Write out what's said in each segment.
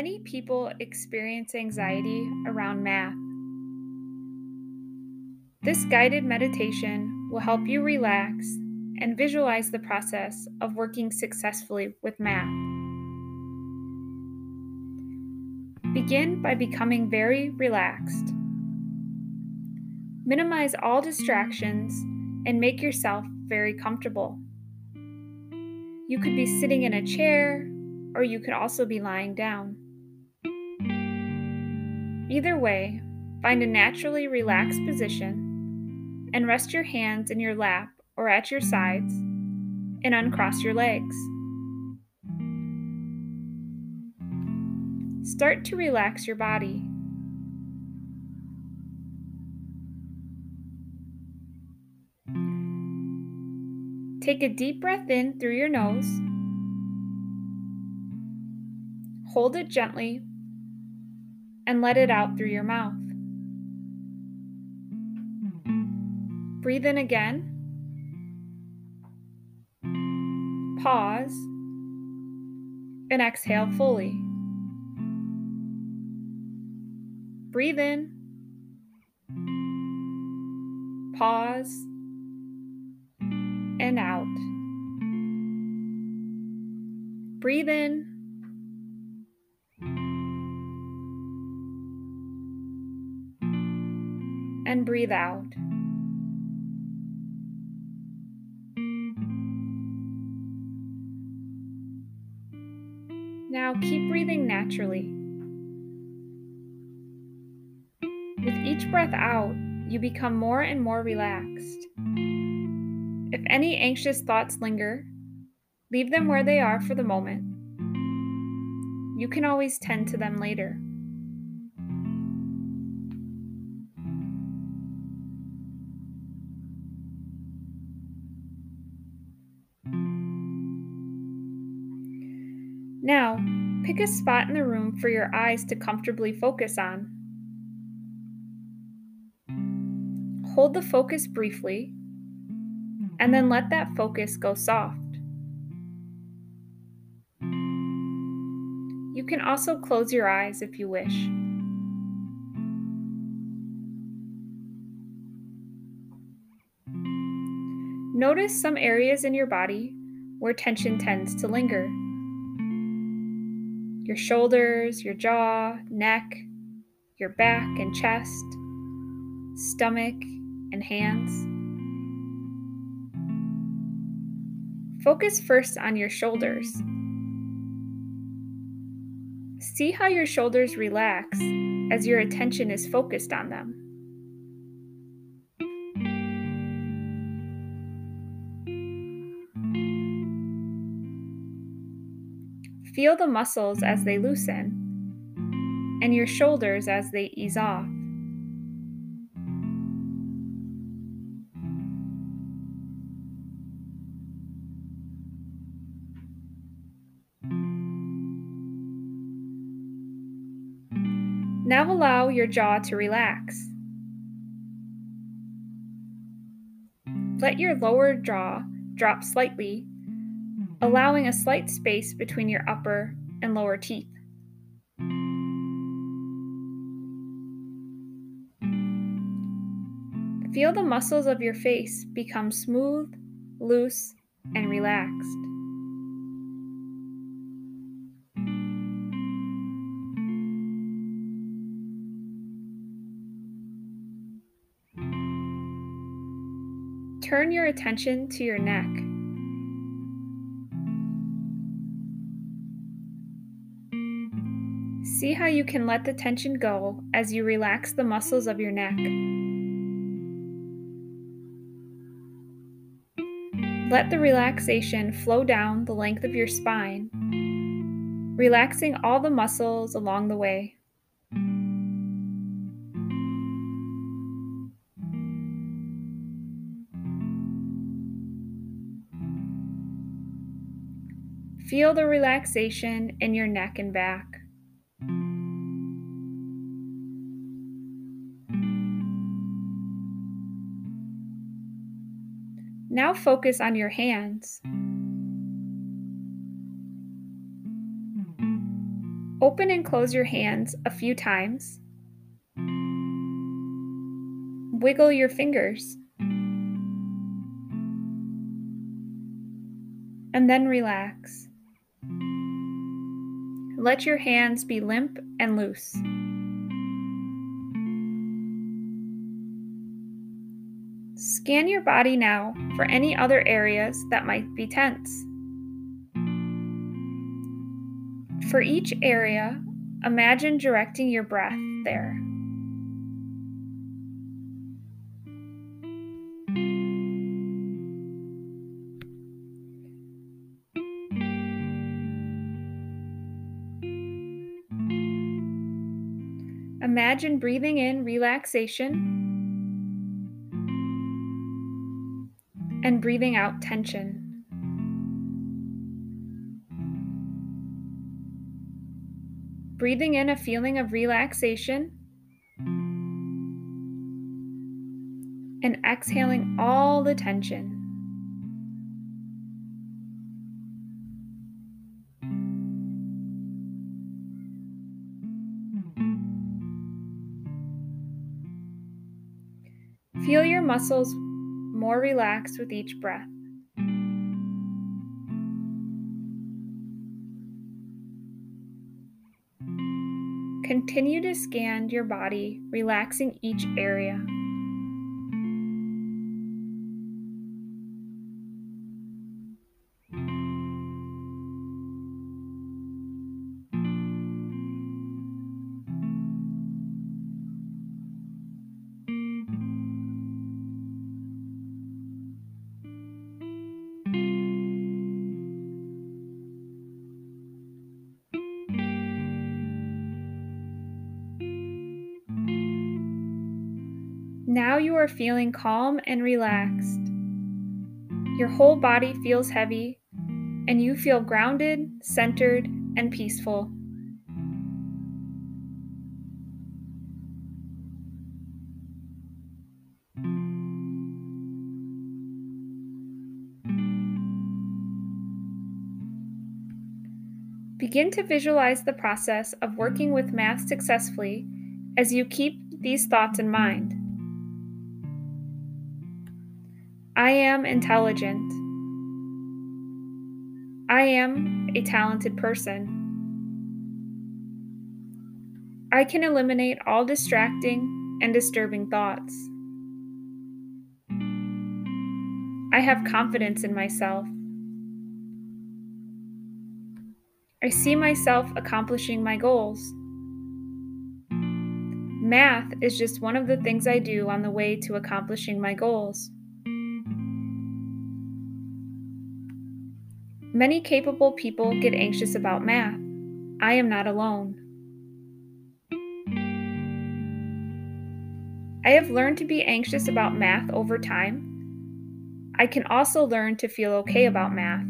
Many people experience anxiety around math. This guided meditation will help you relax and visualize the process of working successfully with math. Begin by becoming very relaxed. Minimize all distractions and make yourself very comfortable. You could be sitting in a chair, or you could also be lying down. Either way, find a naturally relaxed position and rest your hands in your lap or at your sides and uncross your legs. Start to relax your body. Take a deep breath in through your nose. Hold it gently and let it out through your mouth. Breathe in again. Pause and exhale fully. Breathe in. Pause and out. Breathe in. And breathe out. Now keep breathing naturally. With each breath out, you become more and more relaxed. If any anxious thoughts linger, leave them where they are for the moment. You can always tend to them later. A spot in the room for your eyes to comfortably focus on. Hold the focus briefly and then let that focus go soft. You can also close your eyes if you wish. Notice some areas in your body where tension tends to linger. Your shoulders, your jaw, neck, your back and chest, stomach, and hands. Focus first on your shoulders. See how your shoulders relax as your attention is focused on them. Feel the muscles as they loosen and your shoulders as they ease off. Now allow your jaw to relax. Let your lower jaw drop slightly, allowing a slight space between your upper and lower teeth. Feel the muscles of your face become smooth, loose, and relaxed. Turn your attention to your neck. How you can let the tension go as you relax the muscles of your neck. Let the relaxation flow down the length of your spine, relaxing all the muscles along the way. Feel the relaxation in your neck and back. Now focus on your hands. Open and close your hands a few times. Wiggle your fingers. And then relax. Let your hands be limp and loose. Scan your body now for any other areas that might be tense. For each area, imagine directing your breath there. Imagine breathing in relaxation and breathing out tension. breathing in a feeling of relaxation, and exhaling all the tension. Feel your muscles more relaxed with each breath. Continue to scan your body, relaxing each area. You are feeling calm and relaxed. Your whole body feels heavy, and you feel grounded, centered, and peaceful. Begin to visualize the process of working with math successfully as you keep these thoughts in mind. I am intelligent. I am a talented person. I can eliminate all distracting and disturbing thoughts. I have confidence in myself. I see myself accomplishing my goals. Math is just one of the things I do on the way to accomplishing my goals. Many capable people get anxious about math. I am not alone. I have learned to be anxious about math over time. I can also learn to feel okay about math.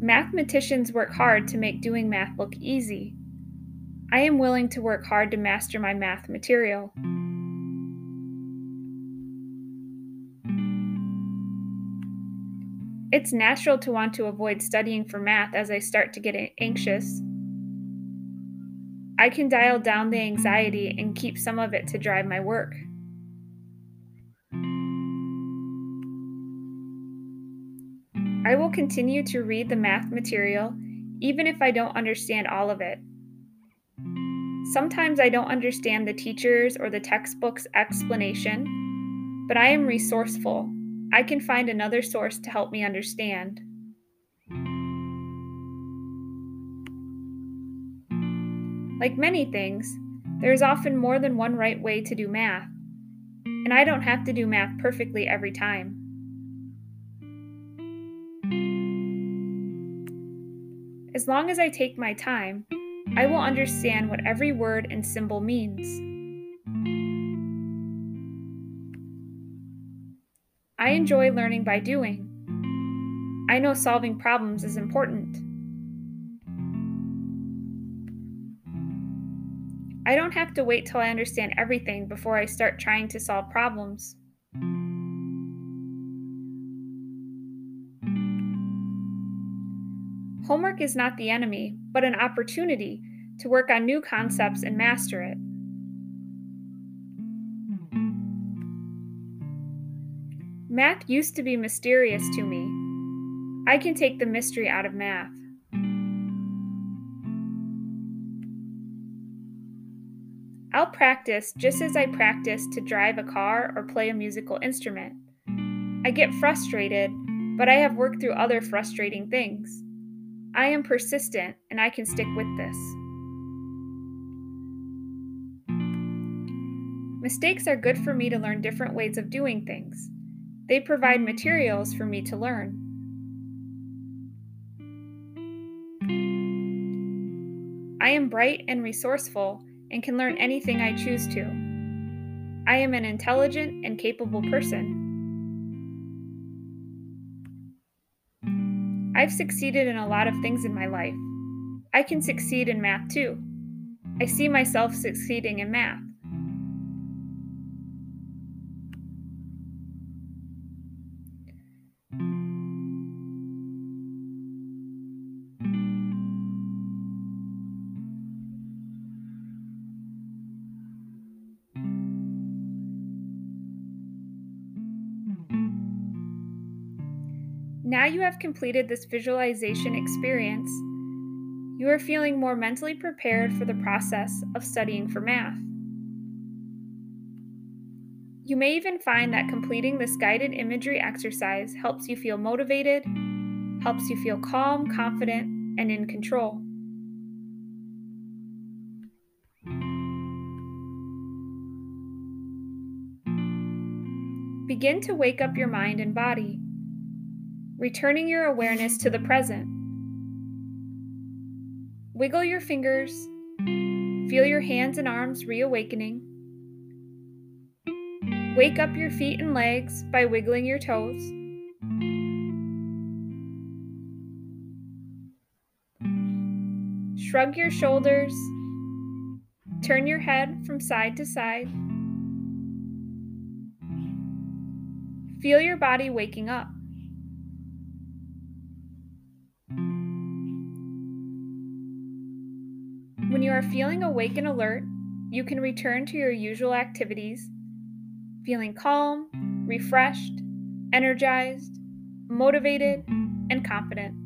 Mathematicians work hard to make doing math look easy. I am willing to work hard to master my math material. It's natural to want to avoid studying for math as I start to get anxious. I can dial down the anxiety and keep some of it to drive my work. I will continue to read the math material even if I don't understand all of it. Sometimes I don't understand the teacher's or the textbook's explanation, but I am resourceful I can find another source to help me understand. Like many things, there is often more than one right way to do math, and I don't have to do math perfectly every time. As long as I take my time, I will understand what every word and symbol means. I enjoy learning by doing. I know solving problems is important. I don't have to wait till I understand everything before I start trying to solve problems. Homework is not the enemy, but an opportunity to work on new concepts and master it. Math used to be mysterious to me. I can take the mystery out of math. I'll practice just as I practice to drive a car or play a musical instrument. I get frustrated, but I have worked through other frustrating things. I am persistent and I can stick with this. Mistakes are good for me to learn different ways of doing things. They provide materials for me to learn. I am bright and resourceful and can learn anything I choose to. I am an intelligent and capable person. I've succeeded in a lot of things in my life. I can succeed in math too. I see myself succeeding in math. Now you have completed this visualization experience, you are feeling more mentally prepared for the process of studying for math. You may even find that completing this guided imagery exercise helps you feel motivated, helps you feel calm, confident, and in control. Begin to wake up your mind and body returning your awareness to the present. Wiggle your fingers, feel your hands and arms reawakening. Wake up your feet and legs by wiggling your toes. Shrug your shoulders, turn your head from side to side. Feel your body waking up. When you are feeling awake and alert, you can return to your usual activities, feeling calm, refreshed, energized, motivated, and confident.